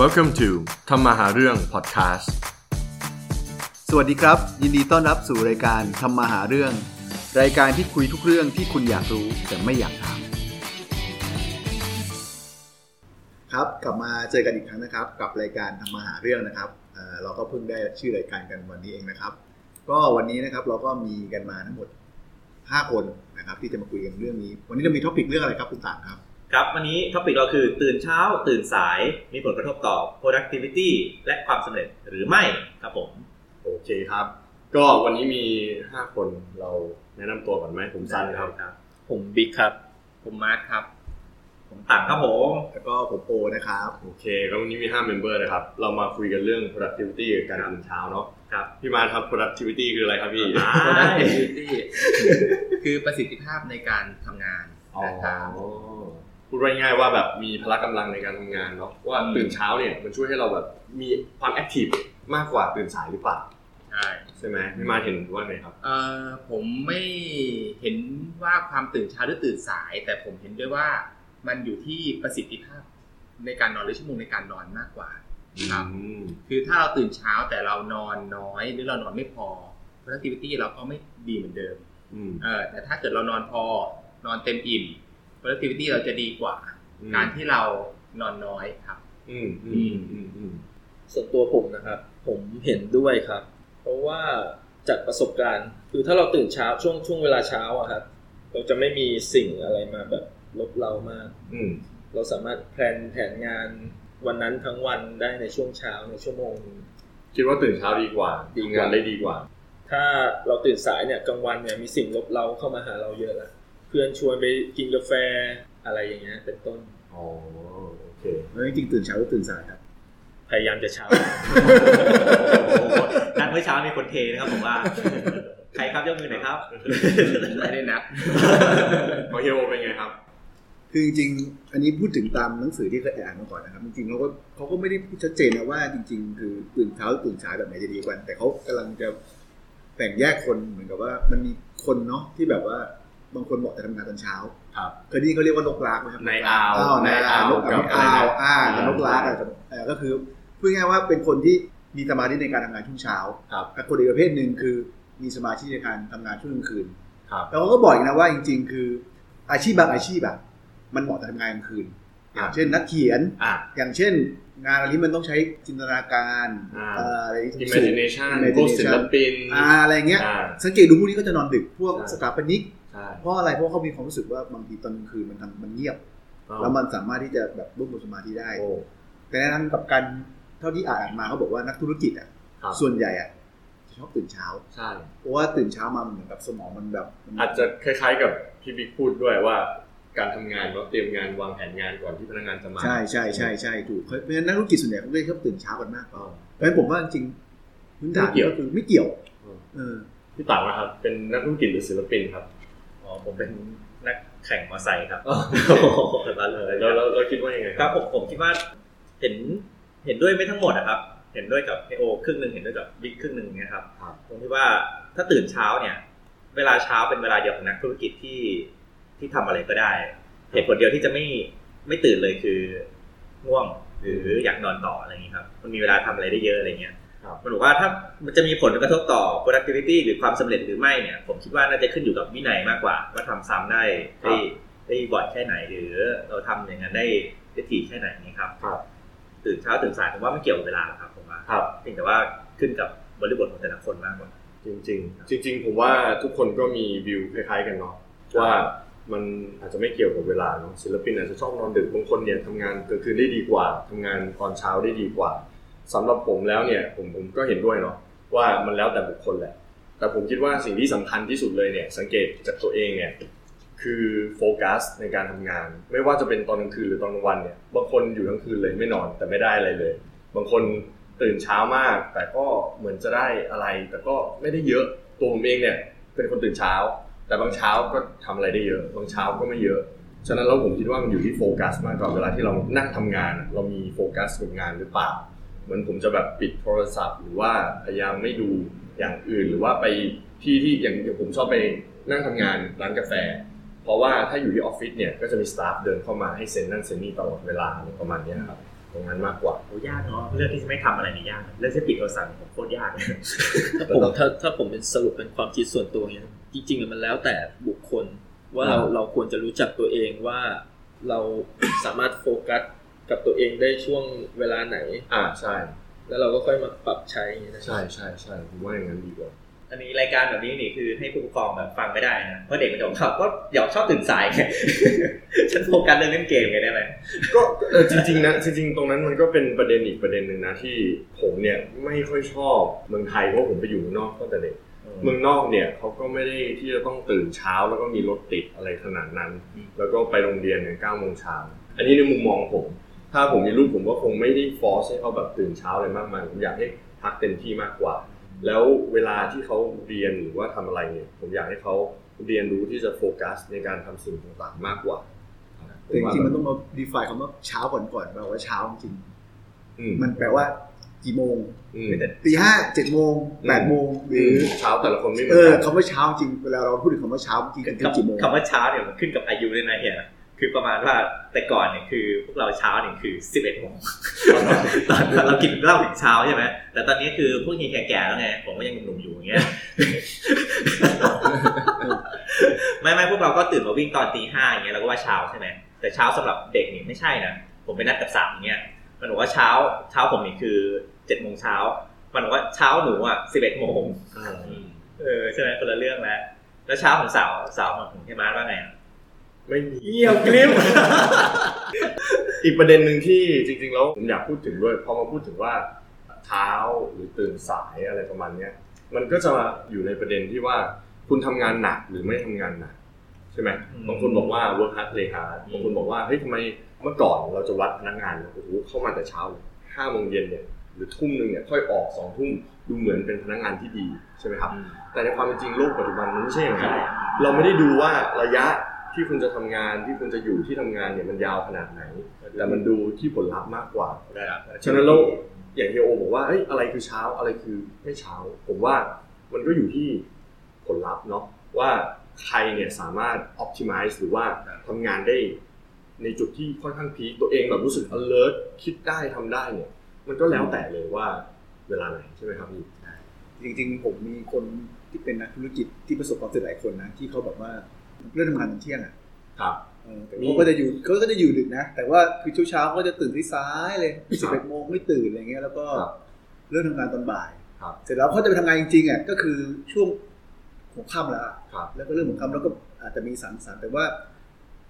Welcome to ทำมาหาเรื่อง podcast สวัสดีครับ ยินดีต้อนรับสู่รายการทำมาหาเรื่อง รายการที่คุยทุกเรื่องที่คุณอยากรู้แต่ไม่อยากถามครับกลับมาเจอกันอีกครั้งนะครับ กับรายการทำมาหาเรื่องนะครับเอ่อเราก็เพิ่งได้ชื่อรายการกันวันนี้เองนะครับ ก็วันนี้นะครับเราก็มีกันมาทั้งหมด 5 คนนะครับ ที่จะมาคุยกันเรื่องนี้ วันนี้เรามีท็อปิกเรื่องอะไรครับคุณต่างครับ ครับวันนี้ topic เราคือตื่นเช้าตื่นสายมีผลกระทบต่อ productivity และความสำเร็จหรือไม่ครับผม โอเคครับ ก็วันนี้มี 5 คนเราแนะนำตัวก่อนไหมผมซันครับครับผมบิ๊กครับ ผมมาร์คครับ ผมต่างครับผม แล้วก็ผมโอนะครับ โอเคก็วันนี้มี5 member นะครับ เรามาคุยกันเรื่อง productivity กับการตื่นเช้าเนาะครับพี่มาร์คครับ productivity คืออะไรครับพี่อ่า productivity คือประสิทธิภาพในการทำงานอ๋อนะครับ พูดง่ายๆว่าแบบมีพละกำลังในการทำงานเนาะว่าตื่นเช้าเนี่ยมันช่วยให้เราแบบมีความ active มากกว่าตื่นสายหรือเปล่าใช่ใช่ไหมพี่มาร์คเห็นว่าไงครับเอ่อผมไม่เห็นว่าความตื่นเช้าหรือตื่นสาย แต่ผมเห็นด้วยว่ามันอยู่ที่ประสิทธิภาพในการนอนหรือชั่วโมงในการนอนมากกว่าครับอืมคือถ้าเราตื่นเช้าแต่เรานอนน้อยหรือเรานอนไม่พอ productivity เราก็ไม่ดีเหมือนเดิมอืมเออแต่ถ้าเกิดเรานอนพอนอนเต็มอิ่ม productivity เราจะดีกว่าอืมการที่เรานอนน้อยครับ อืมอืมอืมอืมส่วนตัวผมนะครับ ผมเห็นด้วยครับ เพราะว่าจากประสบการณ์ คือถ้าเราตื่นเช้าช่วงช่วงเวลาเช้าอะครับเราจะไม่มีสิ่งอะไรมาแบบลบเรามากอืมเราสามารถแพลนแผนงานวันนั้นทั้งวันได้ในช่วงเช้าในชั่วโมงหนึ่งคิดว่าตื่นเช้าดีกว่าดีกว่า ทำงานได้ดีกว่า ถ้าเราตื่นสายเนี่ยกลางวันเนี่ยมีสิ่งลบเราเข้ามาหาเราเยอะละเพื่อนชวนไปกินกาแฟอะไรอย่างเงี้ยเป็นต้นอ๋อโอเคแล้วจริงๆตื่นเช้าหรือตื่นสายครับพยายามจะเช้านัดเมื่อเช้ามีคนเทนะครับผมว่า ใครครับยกมือหน่อยครับไม่ได้นับของเฮียโอเป็นไงครับ คือจริงๆ อันนี้พูดถึงตามหนังสือที่เคยอ่านมาก่อนนะครับ จริงๆเขาก็เขาก็ไม่ได้พูดชัดเจนนะว่าจริง ๆ คือตื่นเช้าหรือตื่นสายแบบไหนจะดีกว่าแต่เขากำลังจะแบ่งแยกคนเหมือนกับว่า มันมีคนเนาะที่แบบว่า บางคนเหมาะจะทำงานตอนเช้าครับเคยได้ยินเขาเรียกว่านกลากไหมครับนายอาวอ้าวนายอาวนกกับอ้าวอ่าอะไรนะนกลากอะเออก็คือพูดง่ายๆว่าเป็นคนที่มีสมาธิในการทำงานช่วงเช้าครับแต่คนอีกประเภทหนึ่งคือมีสมาธิในการทำงานช่วงกลางคืนครับแล้วเขาก็บอกอีกนะว่าจริง ๆ คืออาชีพบางอาชีพแบบมันเหมาะจะทำงานกลางคืนอย่างเช่นนักเขียนอะอย่างเช่น งานอะไรที่มันต้องใช้จินตนาการอ่าเอ่ออะไรที่สูง imagination พวก imagination ศิลปินอ่าอะไรเงี้ยอ่าสังเกตดูพวกนี้ก็จะนอนดึกพวกใช่สถาปนิกใช่เพราะอะไรเพราะเขามีความรู้สึกว่าบางทีตอนกลางคืนมันทำมันเงียบ แล้วมันสามารถที่จะแบบรวบรวมสมาธิได้โอ้แต่ในนั้นกับการเท่าที่อ่านมาเขาบอกว่านักธุรกิจอะครับส่วนใหญ่อะชอบตื่นเช้าใช่เพราะว่าตื่นเช้ามามันเหมือนกับสมองมันแบบมันอาจจะคล้ายๆกับพี่บิ๊กพูดด้วยว่า การทำงานเราเตรียมงานวางแผนงานก่อนที่พนักงานจะมา ใช่ใช่ใช่ใช่ถูกเพราะฉะนั้นนักธุรกิจส่วนใหญ่เขาเลยชอบตื่นเช้ากันมากกว่าเพราะฉะนั้นผมว่าจริงๆพื้นฐานก็คือไม่เกี่ยวเออพี่ต่างนะครับ เป็นนักธุรกิจหรือศิลปินครับอ๋อผมเป็นนักแข่งมอเตอร์ไซค์ครับแล้วแล้วเราคิดว่ายังไงครับผมผมคิดว่าเห็นเห็นด้วยไม่ทั้งหมดนะครับ เห็นด้วยกับเอโอครึ่งหนึ่งเห็นด้วยกับบิ๊กครึ่งหนึ่งนะครับครับผมคิดว่าถ้าตื่นเช้าเนี่ย เวลาเช้าเป็นเวลาเดียวของนักธุรกิจที่ ที่ทำอะไรก็ได้ เหตุผลเดียวที่จะไม่ไม่ตื่นเลยคือง่วงหรืออยากนอนต่ออะไรอย่างนี้ครับ มันมีเวลาทำอะไรได้เยอะอะไรเงี้ยครับมันบอกว่าถ้ามันจะมีผลกระทบต่อ productivity หรือความสำเร็จหรือไม่เนี่ย ผมคิดว่าน่าจะขึ้นอยู่กับวินัยมากกว่า ว่าทำซ้ำได้ได้ได้บ่อยแค่ไหน หรือเราทำอย่างนั้นได้ได้ถี่แค่ไหนนี่ครับครับตื่นเช้าตื่นสายผมว่าไม่เกี่ยวกับเวลาหรอกครับผมว่าครับเพียงแต่ว่าขึ้นกับบริบทของแต่ละคนมากกว่าจริง ๆ จริง ๆ ผมว่าทุกคนก็มีวิวคล้ายๆกันเนาะว่า มันอาจจะไม่เกี่ยวกับเวลาเนาะศิลปินอาจจะชอบนอนดึกบางคนเนี่ยทำงานกลางคืนได้ดีกว่าทำงานตอนเช้าได้ดีกว่าสำหรับผมแล้วเนี่ยผมผมก็เห็นด้วยเนาะว่ามันแล้วแต่บุคคลแหละ แต่ผมคิดว่าสิ่งที่สำคัญที่สุดเลยเนี่ยสังเกตจากตัวเองเนี่ยคือโฟกัสในการทำงาน ไม่ว่าจะเป็นตอนกลางคืนหรือตอนกลางวันเนี่ยบางคนอยู่ทั้งคืนเลยไม่นอนแต่ไม่ได้อะไรเลย บางคนตื่นเช้ามาก แต่ก็เหมือนจะได้อะไร แต่ก็ไม่ได้เยอะตัวผมเองเนี่ยเป็นคนตื่นเช้า แต่บางเช้าก็ทำอะไรได้เยอะ บางเช้าก็ไม่เยอะ ฉะนั้นแล้วผมคิดว่ามันอยู่ที่โฟกัสมากกว่าเวลาที่เรานั่งทำงานอะเรามีโฟกัสกับงานหรือเปล่า เหมือนผมจะแบบปิดโทรศัพท์ หรือว่าพยายามไม่ดูอย่างอื่น หรือว่าไปที่ที่อย่างอย่างผมชอบไปนั่งทำงานร้านกาแฟ เพราะว่าถ้าอยู่ที่ออฟฟิศเนี่ยก็จะมี staff เดินเข้ามาให้เซ็นนั่นเซ็นนี่ตลอดเวลาอะไรประมาณเนี้ยครับตรงนั้นมากกว่าโหยากเนาะเรื่องที่จะไม่ทำอะไรนี่ยากนะเรื่องที่ปิดโทรศัพท์ผมโคตรยากเลยถ้าผมถ้าถ้าผมเป็นสรุปเป็นความคิดส่วนตัวเนี่ย จริงๆมันแล้วแต่บุคคลว่าเราอ่าเราควรจะรู้จักตัวเองว่าเราสามารถโฟกัสกับตัวเองได้ช่วงเวลาไหน อ่าใช่ แล้วเราก็ค่อยมาปรับใช้อย่างนี้นะใช่ใช่ใช่ผมว่าอย่างนั้นดีกว่าอันนี้รายการแบบนี้นี่คือให้ผู้ปกครองแบบฟังไม่ได้นะเพราะเด็กมันจะบอกเขาก็อยากชอบตื่นสายไงฉันโฟกัสเรื่องเล่นเกมไงได้ไหมก็เออจริงๆนะจริง ๆ ตรงนั้นมันก็เป็นประเด็นอีกประเด็นหนึ่งนะที่ผมเนี่ยไม่ค่อยชอบเมืองไทยเพราะผมไปอยู่เมืองนอกตั้งแต่เด็ก เมืองนอกเนี่ยเขาก็ไม่ได้ที่จะต้องตื่นเช้าแล้วก็มีรถติดอะไรขนาดนั้น แล้วก็ไปโรงเรียนเนี่ยเก้าโมงเช้าอันนี้ในมุมมองผม ถ้าผมมีลูกผมก็คงไม่ได้ฟอร์สให้เขาแบบตื่นเช้าอะไรมากมายผมอยากให้พักเต็มที่มากกว่า แล้วเวลาที่เขาเรียนหรือว่าทำอะไรเนี่ย ผมอยากให้เขาเรียนรู้ที่จะโฟกัสในการทำสิ่งต่างๆมากกว่าแต่จริงๆมันต้องมา define คำว่าเช้าก่อนก่อนแปลว่าเช้าจริงอืมมันแปลว่า กี่โมงอืมตีห้าเจ็ดโมงแปดโมงหรือเช้าแต่ละคนไม่เหมืเออนอกันคำว่าเช้าจริงเวลาเราพูดถึงคำว่าเช้าจริงคือกี่โมงคำว่าเช้าเนี่ยมันขึ้นกับอายุเลยนะเฮียคือประมาณว่าแต่ก่อนเนี่ยคือพวกเราเช้าเนี่ยคือ11โมงตอนเรากินเหล้าถึงเช้าใช่ไหมแต่ตอนนี้คือพวกเฮียแก่ๆแล้วไงผมก็ยังหนุ่มๆอยู่อย่างเงี้ยไม่ไม่พวกเราก็ตื่นมาวิ่งตอนตีห้าอย่างเงี้ยเราก็ว่าเช้าใช่ไหมแต่เช้าสำหรับเด็กนี่ไม่ใช่นะผมไปนัดกับสามอย่างเงี้ยมันบอกว่าเช้าเช้าผมนี่คือ เจ็ดโมงเช้า มันบอกว่าเช้าหนูอะสิบเอ็ดโมงอ่าเออใช่ไหมคนละเรื่องแล้วแล้วเช้าของสาวสาวของเฮียมาร์ทว่าไงอะไม่มีเหี่ยวกริ้มอีกประเด็นหนึ่งที่จริง ๆ แล้วผมอยากพูดถึงด้วยพอมาพูดถึงว่าเช้าหรือตื่นสายอะไรประมาณเนี้ยมันก็จะอยู่ในประเด็นที่ว่าคุณทำงานหนักหรือไม่ทำงานหนักใช่ไหมอืมบางคนบอกว่า work hard play hard บางคนบอกว่าเฮ้ยทำไมเมื่อก่อนเราจะวัดพนักงานโอ้โหเข้ามาแต่เช้าห้าโมงเย็นเนี่ย หรือทุ่มหนึ่งเนี่ยค่อยออกสองทุ่มดูเหมือนเป็นพนักงานที่ดีใช่ไหมครับ แต่ในความเป็นจริงโลกปัจจุบันมันไม่ใช่อย่างนั้นเราไม่ได้ดูว่าระยะที่คุณจะทำงานที่คุณจะอยู่ที่ทำงานเนี่ยมันยาวขนาดไหน แต่มันดูที่ผลลัพธ์มากกว่าฉะนั้นเราอย่างที่โอบอกว่าเอ้ยอะไรคือเช้าอะไรคือไม่เช้า ผมว่ามันก็อยู่ที่ผลลัพธ์เนาะว่าใครเนี่ยสามารถ optimize หรือว่าทำงานได้ในจุดที่ค่อนข้างพีคตัวเองแบบรู้สึก alert คิดได้ทำได้เนี่ย มันก็แล้วแต่เลยว่าเวลาไหนใช่ไหมครับพี่จริงๆ ผมมีคนที่เป็นนักธุรกิจที่ประสบความสำเร็จหลายคนนะที่เขาแบบว่าเริ่มทำงานตอนเที่ยงอะครับเออแต่เขาก็จะอยู่เขาก็จะอยู่ดึกนะ แต่ว่าคือเช้าๆเขาก็จะตื่นที่ซ้ายเลยสิบเอ็ดโมงไม่ตื่นอะไรเงี้ยแล้วก็ครับเริ่มทำงานตอนบ่ายครับเสร็จแล้วเขาจะไปทำงานจริงๆอะก็คือช่วงหัวค่ำแล้วอะครับแล้วก็เรื่องของคำแล้วก็อาจจะมีสังสรรค์แต่ว่า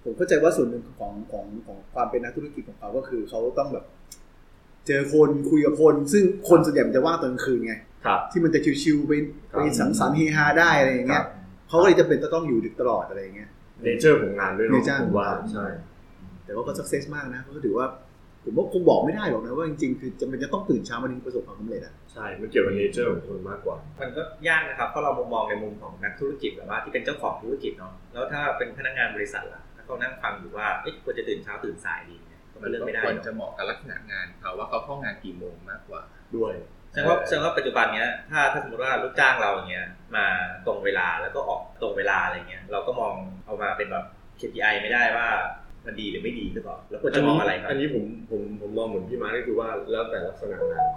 ผมเข้าใจว่าส่วนหนึ่งของของของความเป็นนักธุรกิจของเขาก็คือเขาต้องแบบ เจอคนคุยกับคน ซึ่งคนส่วนใหญ่มันจะว่างตอนกลางคืนไงครับที่มันจะชิวๆไปครับไปสังสรรค์เฮฮาได้อะไรอย่างเงี้ยเขาก็เลยจะเป็นต้องอยู่ดึกตลอดอะไรอย่างเงี้ย nature ของงานด้วยเนาะ nature ผมว่าใช่แต่ว่าก็ success มากนะก็ถือว่าผมว่าคงบอกไม่ได้หรอกนะว่าจริงๆคือจะมันจะต้องตื่นเช้ามาถึงประสบความสำเร็จอะใช่มันเกี่ยวกับ nature ของคนมากกว่า มันก็ยากนะครับเพราะเรามุมมองในมุมของนักธุรกิจแบบว่าที่เป็นเจ้าของธุรกิจเนาะแล้วถ้าเป็นพนักงานบริษัทล่ะถ้าเขานั่งฟังอยู่ว่าเอ๊ะควรจะตื่นเช้าตื่นสายดีเนี่ยก็ มันเลือกไม่ได้ควรเนอะจะเหมาะกับลักษณะงานเขาว่าเขาเข้างานกี่โมงมากกว่าด้วยแสดงว่าแสดงว่าปัจจุบันเนี้ยถ้าถ้าสมมติว่าลูกจ้างเราอย่างเงี้ยมาตรงเวลาแล้วก็ออกตรงเวลาอะไรเงี้ยเราก็มองเอามาเป็นแบบ KPI ไม่ได้ว่ามันดีหรือไม่ดีหรือเปล่าแล้วควรจะมองอะไรครับอันนี้ผมผมผมมองเหมือนพี่มาร์คก็คือว่าแล้วแต่ลักษณะงาน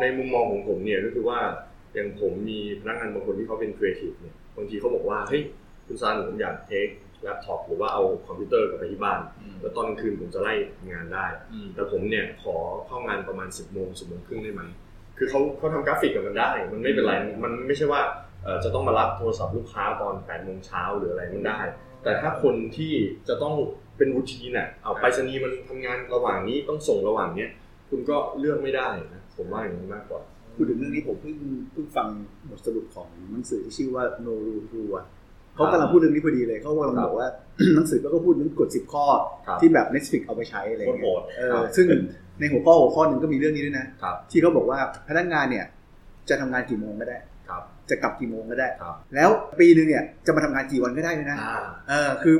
ในมุมมองของผมเนี่ยก็คือว่าอย่างผมมีพนักงานบางคนที่เขาเป็นครีเอทีฟเนี่ยบางทีเขาบอกว่าเฮ้ยคุณซันผมอยาก take แล็ปท็อปหรือว่าเอาคอมพิวเตอร์กลับไปที่บ้าน แล้วตอนกลางคืนผมจะไล่ทำงานได้ แต่ผมเนี่ยขอเข้างานประมาณ 10บโมงสิบโมงครึ่งได้ไหม คือเขาเขาทำกราฟิกกับมันได้ มันไม่เป็นไร มันไม่ใช่ว่าเอ่อจะต้องมารับโทรศัพท์ลูกค้าตอน8ปดโมงเช้าหรืออะไรมันได้ แต่ถ้าคนที่จะต้องเป็นรูทีนน่ะเอาไปรษณีย์มันทำงานระหว่างนี้ต้องส่งระหว่างเนี้ยคุณก็เลือกไม่ได้นะผมว่าอย่างนี้นมากกว่าพูดถึงเรื่องนี้ผมเพิ่งเพิ่งฟังบทสรุปของหนังสือที่ชื่อว่า No Rule Rule อะ เขากำลังพูดเรื่องนี้พอดีเลยเขากำลังบอกว่าหนังสือก็พูดถึงกฎสิบข้อครับที่แบบ Netflix เอาไปใช้อะไรอย่างโคตรเงี้โหดยเออครับซึ่งในหัวข้อหัวข้อหนึ่งก็มีเรื่องนี้ด้วยนะครับที่เขาบอกว่าพนักงานเนี่ยจะทำงานกี่โมงก็ได้ครับจะกลับกี่โมงก็ได้ครับแล้วปีหนึ่งเนี่ยจะมาทำงานกี่วันก็ได้ด้วยนะอ่าเออคือ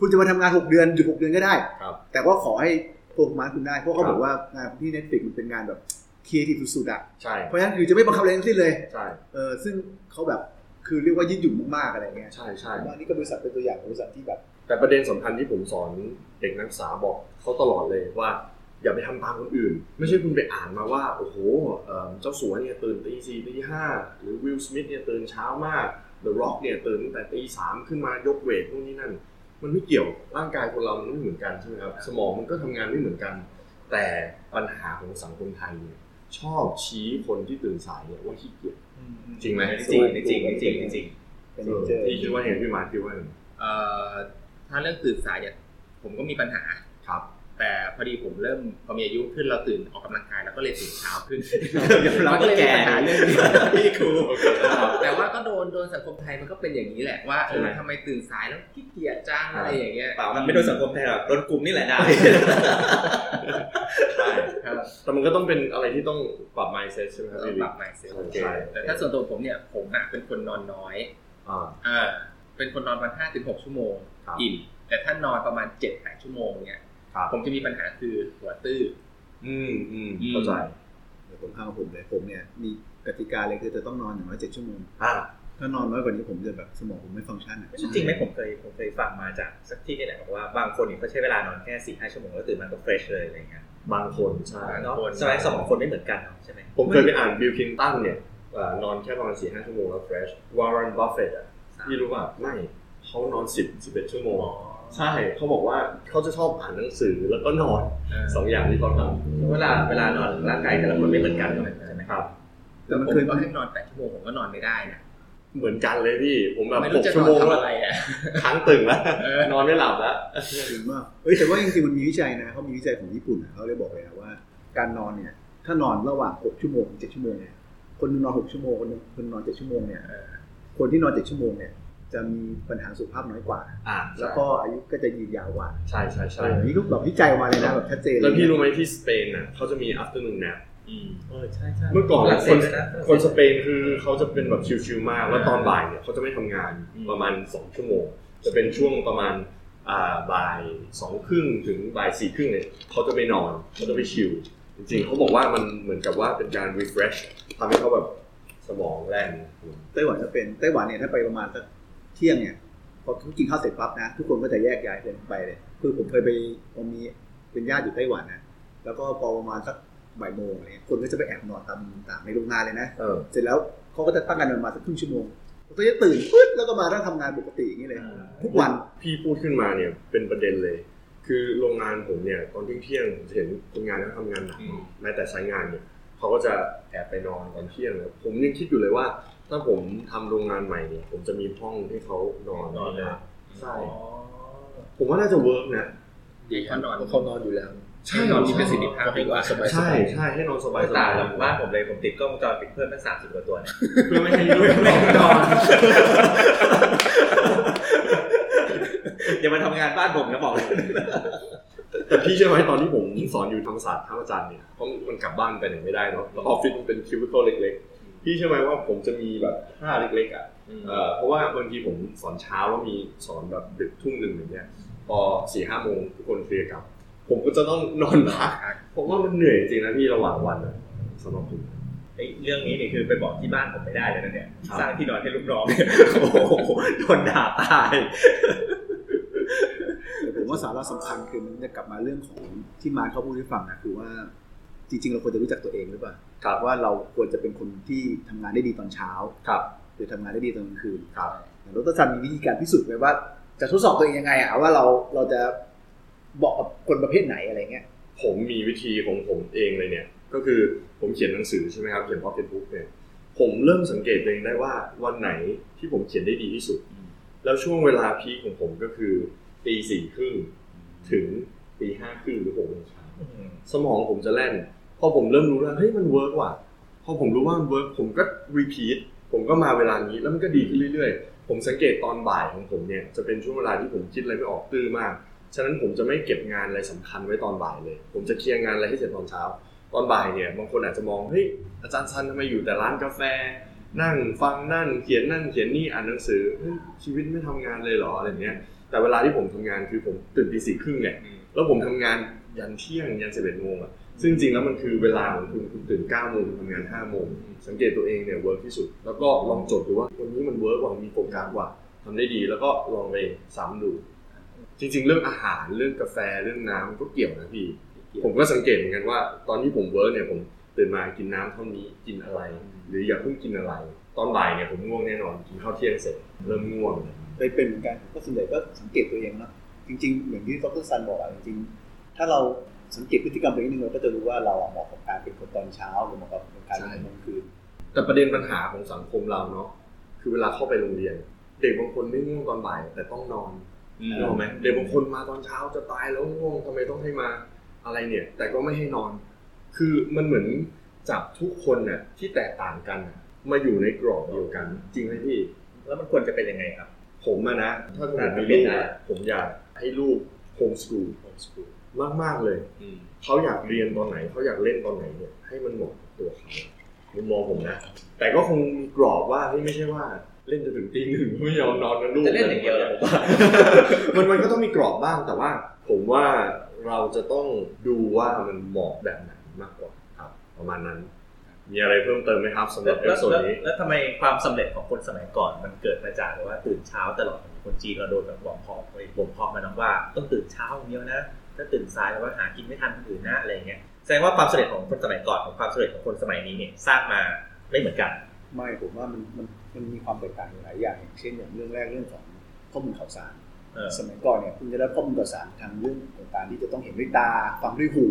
คุณจะมาทำงานหกเดือนหยุดหกเดือนก็ได้ครับแต่ว่าขอให้โปรมาคุณได้ เพราะเขาครับบอกว่างานที่ Netflix มันเป็นงานแบบครีเอทีฟสุดๆอะใช่เพราะฉะนั้นคือจะไม่บังคับอะไรทั้งสิ้นเลยใช่เออซึ่งเขาแบบ คือเรียกว่ายืดหยุ่นมากๆอะไรเงี้ยใช่ใช่ผมว่านี่ก็บริษัทเป็นตัวอย่างของบริษัทที่แบบ แต่ประเด็นสำคัญที่ผมสอนเด็กนักศึกษาบอกเขาตลอดเลยว่า อย่าไปทำตามคนอื่น ไม่ใช่คุณไปอ่านมาว่าโอ้โหเอ่อเจ้าสัวเนี่ยตื่นตีสี่ตีห้าหรือวิลสมิธเนี่ยตื่นเช้ามาก The Rock เนี่ยตื่นตั้งแต่ตีสามขึ้นมายกเวทนู่นนี่นั่น มันไม่เกี่ยวร่างกายคนเรามันไม่เหมือนกันใช่ไหมครับสมองมันก็ทำงานไม่เหมือนกัน แต่ปัญหาของสังคมไทยเนี่ยชอบชี้คนที่ตื่นสายเนี่ยว่าขี้เกียจ จริงไหมจริงจริงจริงจริงจริงเป็นเนเจอร์พี่คิดว่าอย่างพี่มาร์คคิดว่าไงเอ่อถ้าเรื่องตื่นสายเนี่ยผมก็มีปัญหาครับ แต่พอดีผมเริ่มพอมีอายุขึ้นเราตื่นออกกำลังกายแล้วก็เลยตื่นเช้าขึ้นเรามันก็ก็เลยมีแก่ปัญหาเรื่องนี้พี่ครูแต่ว่าก็โดนโดนสังคมไทยมันก็เป็นอย่างนี้แหละว่าเอใช่ไหมอทำไมตื่นสายแล้วขี้เกียจจังอะไรอย่างเงี้ยเปล่ามันไม่โดนสังคมไทยหรอกโดนกลุ่มนี่แหละได้ใช่ครับแต่มันก็ต้องเป็นอะไรที่ต้องปรับ mindset ใช่ไหมครับเออพี่ปรับใหม่เสร็จโอเคแต่ถ้าส่วนตัวผมเนี่ยผมอะเป็นคนนอนน้อยอ่าอ่าเป็นคนนอนประมาณห้าถึงหกชั่วโมงครับอิ่มแต่ถ้านอนประมาณเจ็ดแปดชั่วโมงเนี่ยครับ ผมจะมีปัญหาคือหัวตื้อ อืมอืมอืมเข้าใจเดี๋ยวผมข้างผมเลยผมเนี่ย มีกติกาเลยคือจะต้องนอนอย่างน้อยเจ็ดชั่วโมงอ่าถ้านอนน้อยกว่านี้ผมจะแบบสมองผมไม่ฟังก์ชันอะจริงไหมผมเคยผมเคยฟังมาจากสักที่ที่ไหนบอกว่าบางคนเนี่ยเขาใช้เวลานอนแค่สี่ห้าชั่วโมงแล้วตื่นมาก็เฟรชเลยอะไรเงี้ยบางคนใช่เนาะสมัยสมองคนไม่เหมือนกันเนาะใช่ไหมผมเคยไปอ่านบิลคินตันเนี่ยเอ่อนอนแค่ประมาณสี่ห้าชั่วโมงแล้ว fresh Warren Buffett อะพี่รู้ป่ะไม่เขานอนสิบสิบเอ็ดชั่วโมง ใช่เขาบอกว่าเขาจะชอบอ่านหนังสือแล้วก็นอนสองอย่างที่เขาทเวลาเวลานอนร่างกายแต่ละคนไม่เหมือนกันใช่ไหมำครับแต่ผมก็ให้นอนแปดชั่วโมงผมก็นอนไม่ได้นะเหมือนกันเลยพี่ ผมแบบไม่หรู้กจะนชั่วอนโมงทำแล้วอะไรอะค้างตึงแล้วเออนอนไม่หลับแล้วจริงมากเอ้ยแต่ว่าจริงๆมันมีวิจัยนะเขามีวิจัยของญี่ปุ่นอะเขาเลยบอกเลยนะว่า การนอนเนี่ย ถ้านอนระหว่างหกชั่วโมงถึงเจ็ดชั่วโมงเนี่ยคนหนึงนอนหกชั่วโมงคนหนึงคนนอนเจ็ดชั่วโมงเนี่ยคนที่นอนเจ็ดชั่วโมงเนี่ย จะมีปัญหาสุขภาพน้อยกว่าอ่า แล้วก็อายุก็จะยืนยาวกว่า ใช่ใช่เอใช่อนี่ก็แบบวิจัยออกมาเลยนะแบบชัดเจนเลยแล้วพี่รู้ไหมที่สเปนน่ะเขาจะมี afternoon nap เออใช่ใช่เมื่อก่อนฝรั่งเศคนสด้วยนะคนสเปนคือเขาจะเป็นแบบชิลๆมาก แล้วตอนบ่ายเนี่ยเขาจะไม่ทำงานประมาณสองชั่วโมง จะเป็นช่วงประมาณอ่าบ่ายสองครึ่งถึงบ่ายสี่ครึ่งเนี่ยเขาจะไปนอนเขาจะไปชิลจริงๆเขาบอกว่ามันเหมือนกับว่าเป็นการ refresh ทำให้เขาแบบสมองแล่นไต้หวันก็เป็นไต้หวันเนี่ยถ้าไปประมาณสักเที่ยงเนี่ยพอทุกกินข้าวเสร็จปั๊บนะทุกคนก็จะแยกย้ายกันไปเลยคือผมเคยไปผมมีเป็นญาติอยู่ไต้หวันนะแล้วก็พอประมาณสักบ่ายโมงอะไรเงี้ยคนก็จะไปแอบนอนตามตามในโรงงานเลยนะเออเสร็จแล้วเขาก็จะตั้งกันประมาณสักครึ่งชั่วโมงก็จะตื่นปึ๊ดแล้วก็มานั่งทำงานปกติอย่างนี้เลย ทุกวันพี่พูดขึ้นมาเนี่ยเป็นประเด็นเลย คือโรงงานผมเนี่ยตอนเที่ยงๆผมจะเห็นคนงานเขาทำงานหนักแม้แต่สายงานเนี่ย เขาก็จะแอบไปนอนตอนเที่ยงเลยผมยังคิดอยู่เลยว่า ถ้าผมทำโรงงานใหม่เนี่ยผมจะมีห้องให้เขานอนนอนเลยใช่ผมว่าน่าจะเวิร์กนะดีเขานอนเขานอนอยู่แล้วใช่นอนมีประสิทธิภาพก็เป็นว่าสบายๆใช่ใช่ให้นอนสบายๆต่างกับบ้านผมเลยผมติดกล้องวงจรปิดเพิ่มตั้งสามสิบกว่าตัวเนี่ยเพื่อไม่ให้ลูกน้องนอนอย่ามาทำงานบ้านผมนะบอกเลย แต่พี่เชื่อไหมตอนที่ผมสอนอยู่ธรรมศาสตร์ท่าพระจันทร์เนี่ยเพราะมันกลับบ้านไปไหนไม่ได้เนาะแล้วออฟฟิศมันเป็น cubicle เล็กๆ พี่เชื่อไหมว่าผมจะมีแบบห้าเล็กๆอะเอ่อเพราะว่าบางทีผมสอนเช้าแล้วมีสอนแบบดึกทุ่มหนึ่งอย่างเงี้ยพอสี่ห้าโมงทุกคนเคลียร์กลับ ผมก็จะต้องนอนพักผมว่ามันเหนื่อยจริงนะพี่ระหว่างวันอะสำหรับผมไอ้เรื่องนี้นี่คือไปบอกที่บ้านผมไม่ได้เลยนะเนี่ยครับสร้างที่นอนให้ลูกน้องเนี่ยโอ้โหโดนด่าตายแต่ผม ว่าสาระสำคัญคือมันจะกลับมาเรื่องของที่มาร์คเขาพูดให้ฟังนะคือว่า จริง ๆ เราควรจะรู้จักตัวเองหรือเปล่าครับว่าเราควรจะเป็นคนที่ทำงานได้ดีตอนเช้าครับหรือทำงานได้ดีตอนกลางคืนครับรถตันมีวิธีการพิสูจน์ไหมว่า จะทดสอบตัวเองยังไงอะว่าเราเราจะบอกกับคนประเภทไหนอะไรเงี้ย ผมมีวิธีของผมเองเลยเนี่ย ก็คือผมเขียนหนังสือใช่ไหมครับเขียนพ็อกเก็ตบุ๊กเนี่ยผมเริ่มสังเกตตัวเองได้ว่าวันไหนที่ผมเขียนได้ดีที่สุด แล้วช่วงเวลา peak ของผมก็คือ ตีสี่ครึ่งถึงตีห้าครึ่งหรือหกโมงเช้าสมองผมจะแล่น พอผมเริ่มรู้แล้วเฮ้ยมัน work ว่ะพอผมรู้ว่ามัน work ผมก็ repeat ผมก็มาเวลานี้แล้วมันก็ดีขึ้นเรื่อยๆ ผมสังเกตตอนบ่ายของผมเนี่ยจะเป็นช่วงเวลาที่ผมคิดอะไรไม่ออกตื้อมาก ฉะนั้นผมจะไม่เก็บงานอะไรสำคัญไว้ตอนบ่ายเลย ผมจะเคลียร์งานอะไรให้เสร็จตอนเช้า ตอนบ่ายเนี่ยบางคนอาจจะมองเฮ้ยอาจารย์ซันทำไมอยู่แต่ร้านกาแฟ นั่งฟังนั่นเขียนนั่นเขียนนี่อ่านหนังสือเฮ้ยชีวิตไม่ทำงานเลยเหรออะไรเงี้ย แต่เวลาที่ผมทำงานคือผมตื่นตีสี่ครึ่งเนี่ยแล้วผมทำงานยันเที่ยงยันสิบเอ็ดโมงอะซึ่งจริงแล้วมันคือเวลาของคุณคุณตื่นเก้าโมงทำงานห้าโมงสังเกตตัวเองเนี่ย work ที่สุด แล้วก็ลองจดดูว่าวันนี้มัน work กว่ามีโฟกัสกว่าทำได้ดีแล้วก็ลองไปซ้ำดู จริง ๆ เรื่องอาหารเรื่องกาแฟเรื่องน้ำก็เกี่ยวนะพี่ ผมก็สังเกตเหมือนกันว่า ตอนที่ผม work เนี่ยผมตื่นมากินน้ำเท่านี้กินอะไร หรืออย่าเพิ่งกินอะไร ตอนบ่ายเนี่ยผมง่วงแน่นอนกินข้าวเที่ยงเสร็จเริ่มง่วงเคยเป็นเหมือนกันก็ส่วนใหญ่ก็สังเกตตัวเองเนาะจริงๆเหมือนที่ดรซันบอกอะจริงๆถ้าเราสังเกตพฤติกรรมตัวเองนิดนึงเราก็จะรู้ว่าเราอะเหมาะกับการเป็นคนตอนเช้าหรือเหมาะกับการเป็นคนกลางคืน แต่ประเด็นปัญหาของสังคมเราเนาะคือเวลาเข้าไปโรงเรียน เด็กบางคนไม่ง่วงตอนบ่ายแต่ต้องนอนอืมนึกออกไหมเด็กบางคนมาตอนเช้าจะตายแล้วง่วงทำไมต้องให้มาอะไรเนี่ย แต่ก็ไม่ให้นอน คือมันเหมือนจับทุกคนน่ะที่แตกต่างกันน่ะ มาอยู่ในกรอบเดียวกัน จริงไหมพี่ แล้วมันควรจะเป็นยังไงครับ ผมอะนะ ถ้าผมอ่ามีเรีลูยนกได้อะผมอยากให้ลูกโฮมส o ูลมากมากๆเลยอืมเขาอยากเรียนตอนไหนเขาอยากเล่นตอนไหนเนี่ยให้มันเหมาะกับตัวเขามุมมองผมนะ แต่ก็คงมีกรอบว่าเฮ้ยไม่ใช่ว่าเล่นจนถึงตีหนึ่งไม่ยอมนอนนะลูกจะเล่นอย่างเดียวเหรอผมว่ามันมันก็ต้องมีกรอบบ้างแต่ว่า ผมว่าเราจะต้องดูว่ามันเหมาะแบบไหนมากกว่าครับ ประมาณนั้น มีอะไรเพิ่มเติมไหมครับสำหแล้รัวบเอแล้วพิโซดแล้วนี้ แล้วทำไมความสำเร็จของคนสมัยก่อนมันเกิดมาจากว่าตื่นเช้าตลอดคนจีนเราโดนแบบบอกพอไปบ่มเพาะมานะว่าต้องตื่นเช้าอย่างเดียวนะถ้าตื่นสายแล้วว่าหากินไม่ทันคนอื่นนะอะไรอย่างเงี้ยแสดงว่าความสำเร็จของคนสมัยก่อนกับความสำเร็จของคนสมัยนี้เนี่ยสร้างมาไม่เหมือนกัน ไม่ผมว่ามันมันมันมีความแตกต่างอยู่หลายอย่างอย่างเช่นอย่างเรื่องแรกเรื่องของข้อมูลข่าวสารเออสมัยก่อนเนี่ยคุณจะได้ข้อมูลข่าวสารทางเรื่องของการที่จะต้องเห็นด้วยตาฟังด้วยหู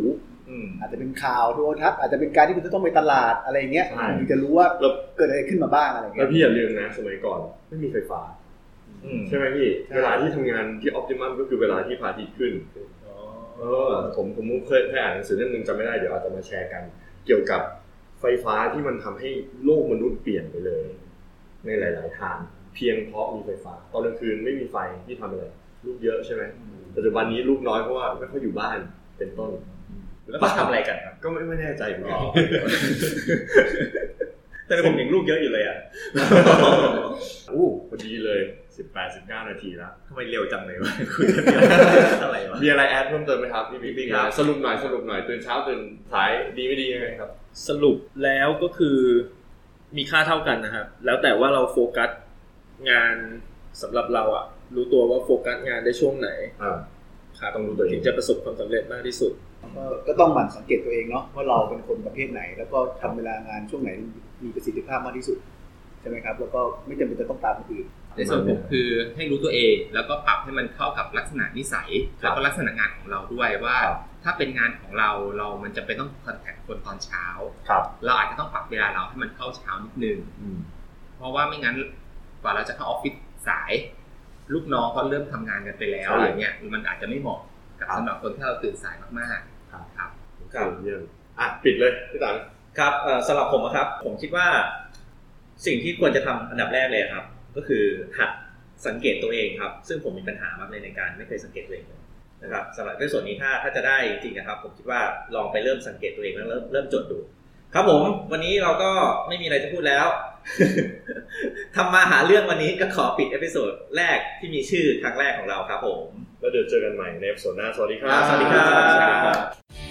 อืมอาจจะเป็นข่าวโทรทัศน์อาจจะเป็นการที่คุณจะต้องไปตลาดอะไรเงี้ยใช่คุณจะรู้ว่าแล้วเกิดอะไรขึ้นมาบ้างอะไรแล้เงี้วยพี่อย่าลืมนะสมัยก่อนไม่มีไฟฟ้าอืมใช่ไหมพี่ใช่เวลาที่ทำงานที่ออ t ติมัมก็คือเวลาที่พระอาทิตย์ขึ้นอ๋อเออผมผมเคยเคยอ่านหนังสือเล่มหนึงจำไม่ได้เดี๋ยวอาจจะมาแชร์กัน เกี่ยวกับไฟฟ้าที่มันทำให้โลกมนุษย์เปลี่ยนไปเลย ในหลาย ๆ ทางเพียงเพราะมีไฟฟ้า ตอนกลางคืนไม่มีไฟที่ทำอะไรลูกเยอะใช่ไหมปัจจุบันนี้ลูกน้อยเพราะว่าไม่ค่อยอยู่บ้านเป็นต้น แล้วเขาทำอะไรกันครับ ก็ไม่ไม่แน่ใจเหมือนกันแต่ผมยังลูกเยอะอยู่เลยอะอู้พอดีเลย 18 19 นาทีแล้วทำไมเร็วจังเลยวะคุยกันเดียวอะไรวะ มีอะไรแอดเพิ่มเติมไหมครับพี่บิ๊กมีครับ สรุปหน่อยสรุปหน่อยตื่นเช้าตื่นสายดีไม่ดียังไงครับ สรุปแล้วก็คือมีค่าเท่ากันนะครับ แล้วแต่ว่าเราโฟกัสงานสำหรับเราอะรู้ตัวว่าโฟกัสงานได้ช่วงไหนอ่าครับ ต้องรู้ตัวเองถึงจะประสบความสำเร็จมากที่สุดก็ก็ต้องหมั่นสังเกตตัวเองเนาะว่าเราเป็นคนประเภทไหน แล้วก็ทำเวลางานช่วงไหนมีประสิทธิภาพมากที่สุดใช่ไหมครับ แล้วก็ไม่จำเป็นจะต้องตามคนอื่นในส่วนผมคือให้รู้ตัวเองแล้วก็ปรับให้มันเข้ากับลักษณะนิสัยครับแล้วก็ลักษณะงานของเราด้วยว่าครับถ้าเป็นงานของเราเรามันจะเป็นต้องคอนแทคคนตอนเช้าครับเราอาจจะต้องปรับเวลาเราให้มันเข้าเช้านิดนึงเพราะว่าไม่งั้นกว่าเราจะเข้าออฟฟิศสาย ลูกน้องเขาเริ่มทำงานกันไปแล้วใช่อะไรเงี้ยมันอาจจะไม่เหมาะกับครับสำหรับคนที่เราตื่นสายมากครับๆครับครับเยี่ยมอะปิดเลยพี่ตังครับเอ่อสำหรับผมนะครับ ผมคิดว่า สิ่งที่ควรจะทำอันดับแรกเลยครับ ก็คือหัดสังเกตตัวเองครับ ซึ่งผมมีปัญหามากเลยในการไม่เคยสังเกตตัวเองเลยนะครับสำหรับในส่วนนี้ถ้าถ้าจะได้จริงนะครับ ผมคิดว่าลองไปเริ่มสังเกตตัวเองแล้วเริ่มเริ่มจดดู ครับผมวันนี้เราก็ไม่มีอะไรจะพูดแล้ว ทำมาหาเรื่องวันนี้ก็ขอปิด episodeแรกที่มีชื่อครั้งแรกของเราครับผม แล้วเดี๋ยวเจอกันใหม่ในเอพิโซดหน้า สวัสดีครับ สวัสดีครับ